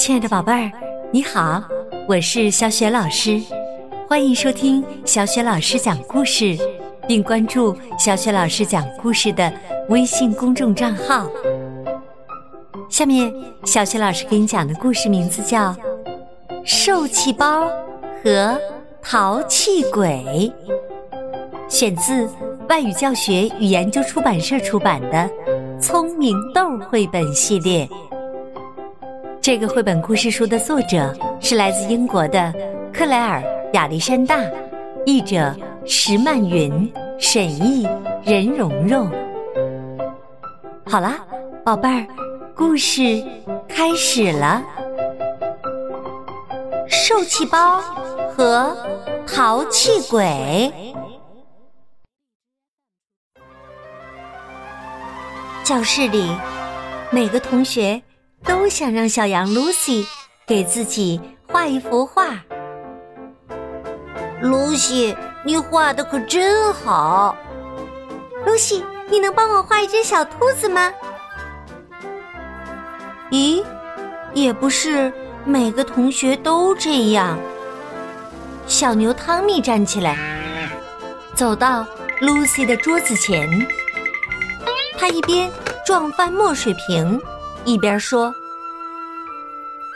亲爱的宝贝儿，你好，我是小雪老师，欢迎收听小雪老师讲故事，并关注小雪老师讲故事的微信公众账号。下面，小雪老师给你讲的故事名字叫《受气包和淘气鬼》，选自外语教学与研究出版社出版的《聪明豆》绘本系列。这个绘本故事书的作者是来自英国的克莱尔·亚历山大，译者石曼云，沈译任蓉蓉。好啦，宝贝儿，故事开始了。受气包和淘气鬼。教室里，每个同学。都想让小羊 Lucy 给自己画一幅画。Lucy，你画的可真好。Lucy，你能帮我画一只小兔子吗？咦，也不是每个同学都这样。小牛汤米站起来，走到 Lucy 的桌子前，他一边撞翻墨水瓶。一边说：“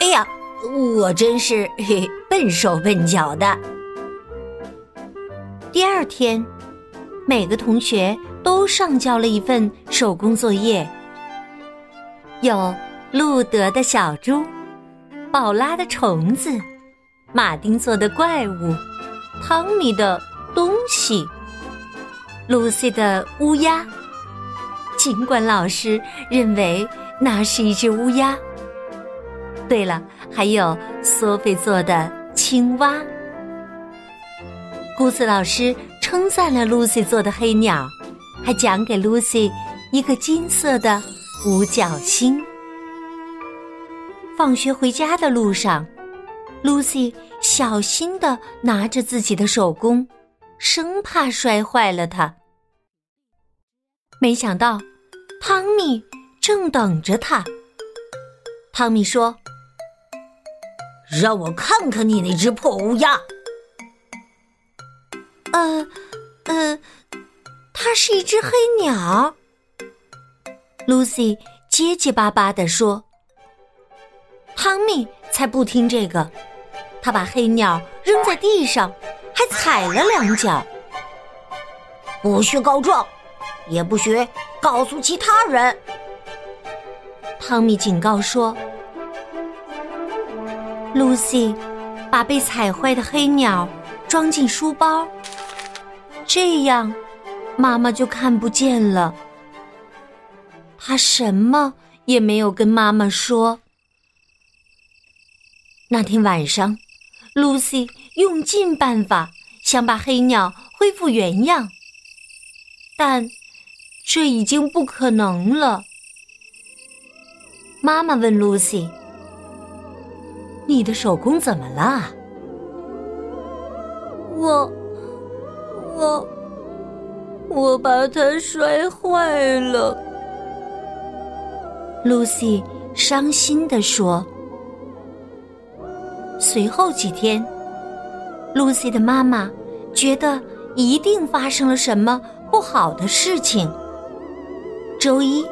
哎呀，我真是嘿笨手笨脚的。”第二天，每个同学都上交了一份手工作业，有路德的小猪、宝拉的虫子、马丁做的怪物、汤米的东西、露西的乌鸦。尽管老师认为。那是一只乌鸦。对了，还有索菲做的青蛙。姑子老师称赞了 Lucy 做的黑鸟，还奖给 Lucy 一个金色的五角星。放学回家的路上，，Lucy 小心的拿着自己的手工，生怕摔坏了它。没想到，汤米。正等着他。汤米说：“让我看看你那只破乌鸦。”呃，呃，它是一只黑鸟。Lucy 结结巴巴的说：“汤米才不听这个，他把黑鸟扔在地上，还踩了两脚。不许告状，也不许告诉其他人。”汤米警告说：“Lucy，把被踩坏的黑鸟装进书包，这样妈妈就看不见了。”他什么也没有跟妈妈说。那天晚上，Lucy 用尽办法想把黑鸟恢复原样，但这已经不可能了。妈妈问露西：“你的手工怎么了？”“我，我，我把它摔坏了。”露西伤心地说。随后几天，露西的妈妈觉得一定发生了什么不好的事情。周一。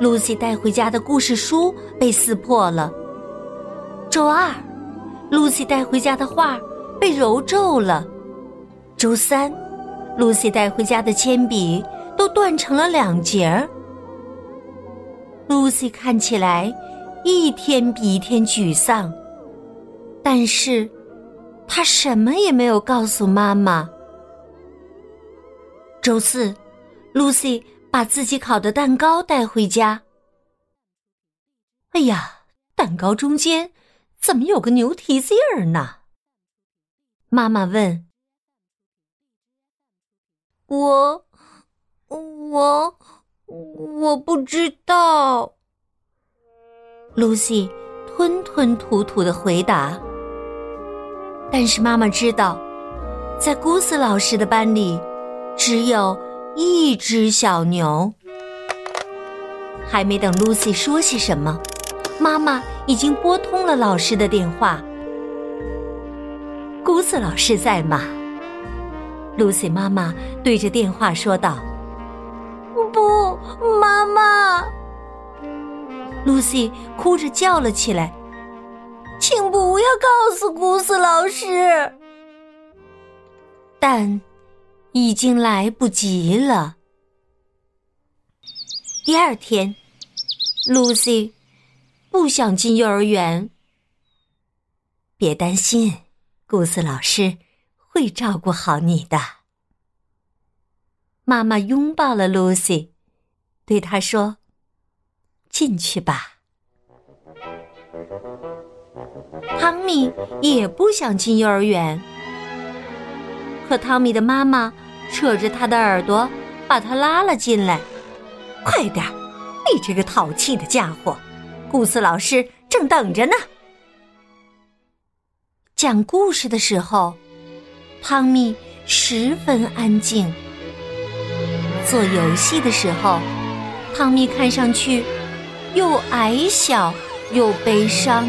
露西带回家的故事书被撕破了。周二，露西带回家的画被揉皱了。周三，露西带回家的铅笔都断成了两截儿。露西看起来一天比一天沮丧，但是她什么也没有告诉妈妈。周四，露西。把自己烤的蛋糕带回家。哎呀，蛋糕中间怎么有个牛蹄子印儿呢？妈妈问。我，我，我不知道。露西吞吞吐吐的回答。但是妈妈知道，在姑斯老师的班里，只有。一只小牛，还没等 Lucy 说些什么，妈妈已经拨通了老师的电话。姑斯老师在吗？Lucy 妈妈对着电话说道：“不，妈妈。”Lucy 哭着叫了起来：“请不要告诉姑斯老师。”但已经来不及了。第二天，Lucy 不想进幼儿园。别担心，古斯老师会照顾好你的。妈妈拥抱了 Lucy，对她说：“进去吧。”汤米也不想进幼儿园，可汤米的妈妈扯着他的耳朵，把他拉了进来。快点！你这个淘气的家伙，古斯老师正等着呢。讲故事的时候，汤米十分安静；做游戏的时候，汤米看上去又矮小又悲伤。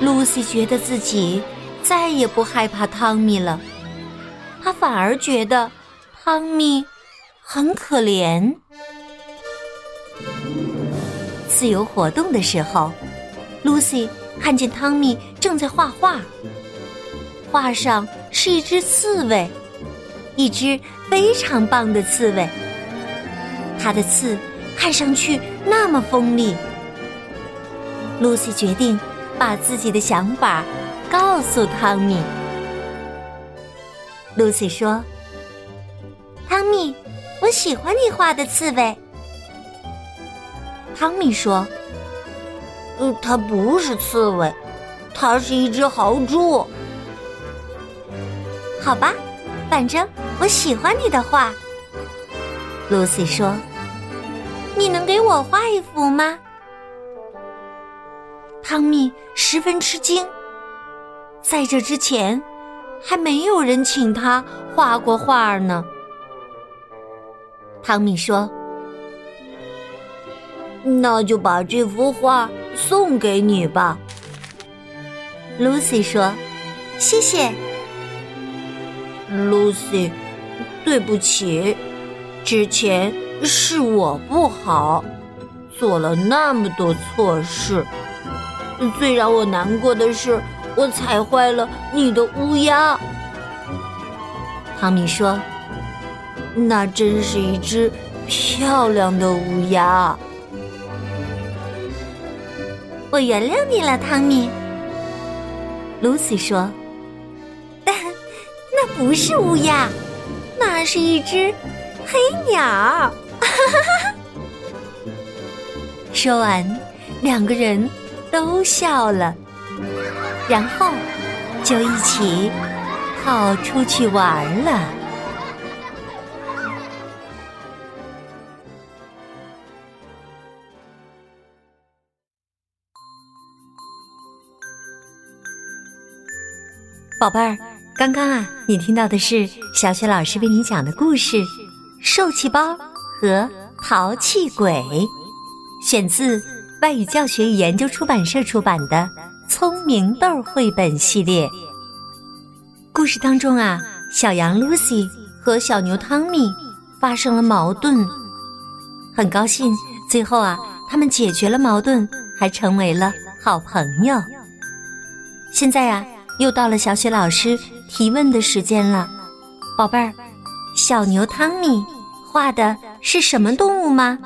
露西觉得自己再也不害怕汤米了，他反而觉得汤米。很可怜。自由活动的时候，Lucy 看见汤米正在画画，画上是一只刺猬，一只非常棒的刺猬。它的刺看上去那么锋利。Lucy 决定把自己的想法告诉汤米。Lucy 说：“汤米。”我喜欢你画的刺猬，汤米说：“呃，它不是刺猬，它是一只豪猪。”好吧，反正我喜欢你的画。Lucy 说：“你能给我画一幅吗？”汤米十分吃惊，在这之前还没有人请他画过画呢。汤米说：“那就把这幅画送给你吧。”Lucy 说：“谢谢。”Lucy，对不起，之前是我不好，做了那么多错事。最让我难过的是，我踩坏了你的乌鸦。汤米说。那真是一只漂亮的乌鸦。我原谅你了，汤米。Lucy 说：“但那不是乌鸦，那是一只黑鸟。”说完，两个人都笑了，然后就一起跑出去玩了。宝贝儿，刚刚啊，你听到的是小雪老师为你讲的故事《受气包和淘气鬼》，选自外语教学与研究出版社出版的《聪明豆》绘本系列。故事当中啊，小羊 Lucy 和小牛汤米发生了矛盾，很高兴，最后啊，他们解决了矛盾，还成为了好朋友。现在呀。又到了小雪老师提问的时间了，宝贝儿，小牛汤米画的是什么动物吗？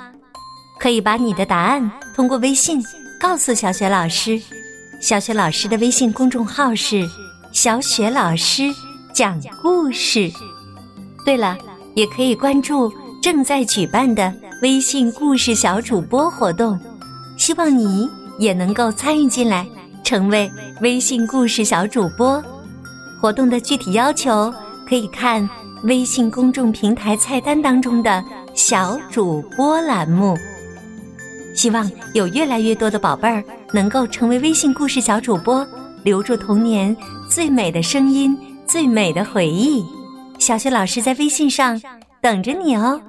可以把你的答案通过微信告诉小雪老师。小雪老师的微信公众号是“小雪老师讲故事”。对了，也可以关注正在举办的微信故事小主播活动，希望你也能够参与进来。成为微信故事小主播，活动的具体要求可以看微信公众平台菜单当中的小主播栏目。希望有越来越多的宝贝儿能够成为微信故事小主播，留住童年最美的声音、最美的回忆。小雪老师在微信上等着你哦。